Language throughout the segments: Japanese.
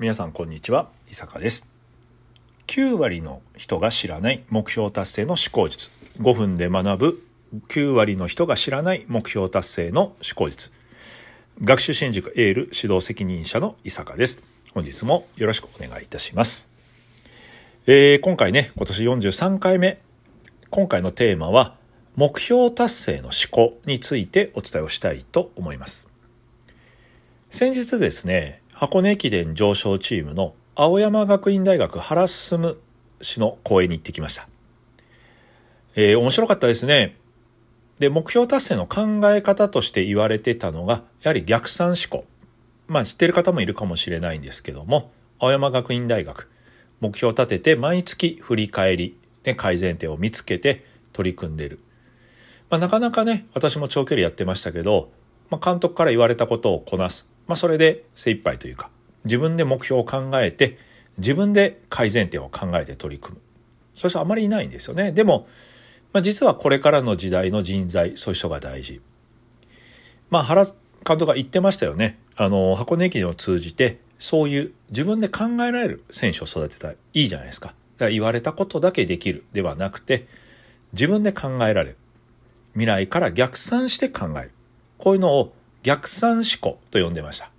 皆さんこんにちは伊坂です。9割の人が知らない目標達成の思考術。5分で学ぶ9割の人が知らない目標達成の思考術。学習新塾エール指導責任者の伊坂です。本日もよろしくお願いいたします、えー、今回ね今年43回目。今回のテーマは目標達成の思考についてお伝えをしたいと思います。先日ですね箱根駅伝上昇チームの青山学院大学原進氏の講演に行ってきました。えー、面白かったですね。で、目標達成の考え方として言われてたのが、やはり逆算思考。まあ知ってる方もいるかもしれないんですけども、青山学院大学、目標を立てて毎月振り返り、ね、改善点を見つけて取り組んでる。まあなかなかね、私も長距離やってましたけど、まあ監督から言われたことをこなす。まあ、それで精一杯というか自分で目標を考えて自分で改善点を考えて取り組む。そういう人あまりいないんですよね。でも、まあ、実はこれからの時代の人材そういう人が大事。まあ原監督が言ってましたよね。あの箱根駅伝を通じてそういう自分で考えられる選手を育てた。らいいじゃないですか。だから言われたことだけできる。ではなくて自分で考えられる。未来から逆算して考える。こういうのを逆算思考と呼んでました。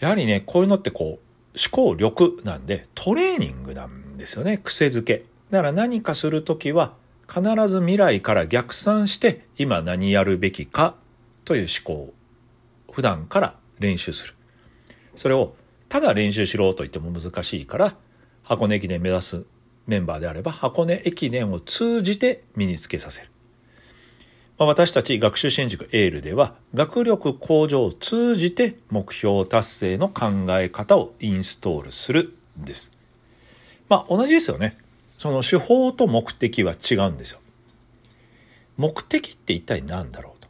やはりね、こういうのってこう、思考力なんでトレーニングなんですよね。癖づけ。だから何かするときは必ず未来から逆算して今何やるべきかという思考を普段から練習する。それをただ練習しろと言っても難しいから箱根駅伝目指すメンバーであれば箱根駅伝を通じて身につけさせる。まあ、私たち学習新塾エールでは学力向上を通じて目標達成の考え方をインストールするんです。まあ同じですよね。その手法と目的は違うんですよ。目的って一体何だろうと。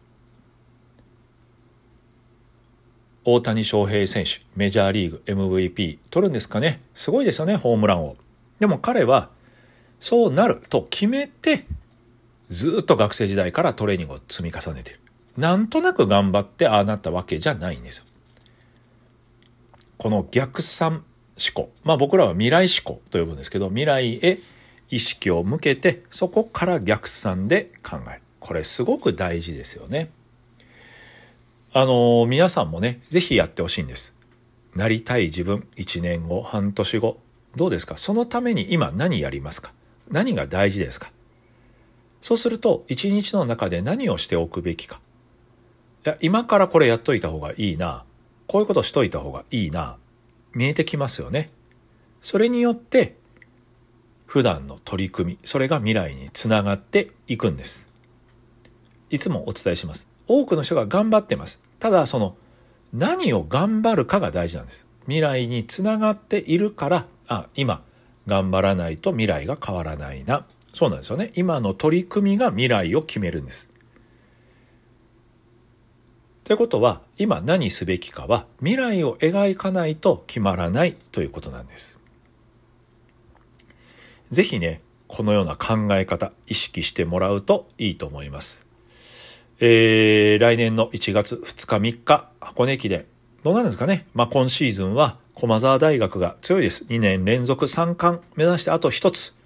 大谷翔平選手、メジャーリーグ MVP 取るんですかね。すごいですよね、ホームランを。でも彼はそうなると決めてずっと学生時代からトレーニングを積み重ねてる。なんとなく頑張ってああなったわけじゃないんですよ。この逆算思考。まあ僕らは未来思考と呼ぶんですけど、未来へ意識を向けて、そこから逆算で考える。これすごく大事ですよね。あの、皆さんもね、ぜひやってほしいんです。なりたい自分、1年後、半年後、どうですか？そのために今何やりますか？何が大事ですか？そうすると一日の中で何をしておくべきか。いや、今からこれやっといた方がいいな。こういうことしといた方がいいな。見えてきますよね。それによって普段の取り組み、それが未来につながっていくんです。いつもお伝えします。多くの人が頑張ってます。ただその何を頑張るかが大事なんです。未来につながっているから、あ、今頑張らないと未来が変わらないな。そうなんですよね。今の取り組みが未来を決めるんです。ということは今何すべきかは未来を描かないと決まらないということなんです。ぜひね、このような考え方意識してもらうといいと思います。えー、来年の1月2日3日箱根駅伝どうなんですかね。まあ今シーズンは駒沢大学が強いです。2年連続3冠目指してあと1つ。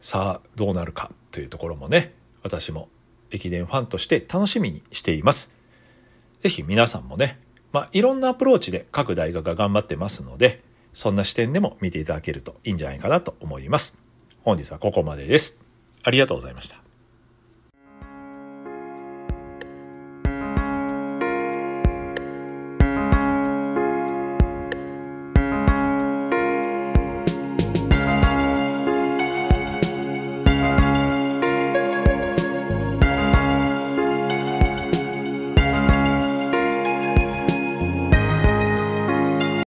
さあどうなるかというところもね私も駅伝ファンとして楽しみにしています。是非皆さんもね、まあ、いろんなアプローチで各大学が頑張ってますのでそんな視点でも見ていただけるといいんじゃないかなと思います。本日はここまでです。ありがとうございました。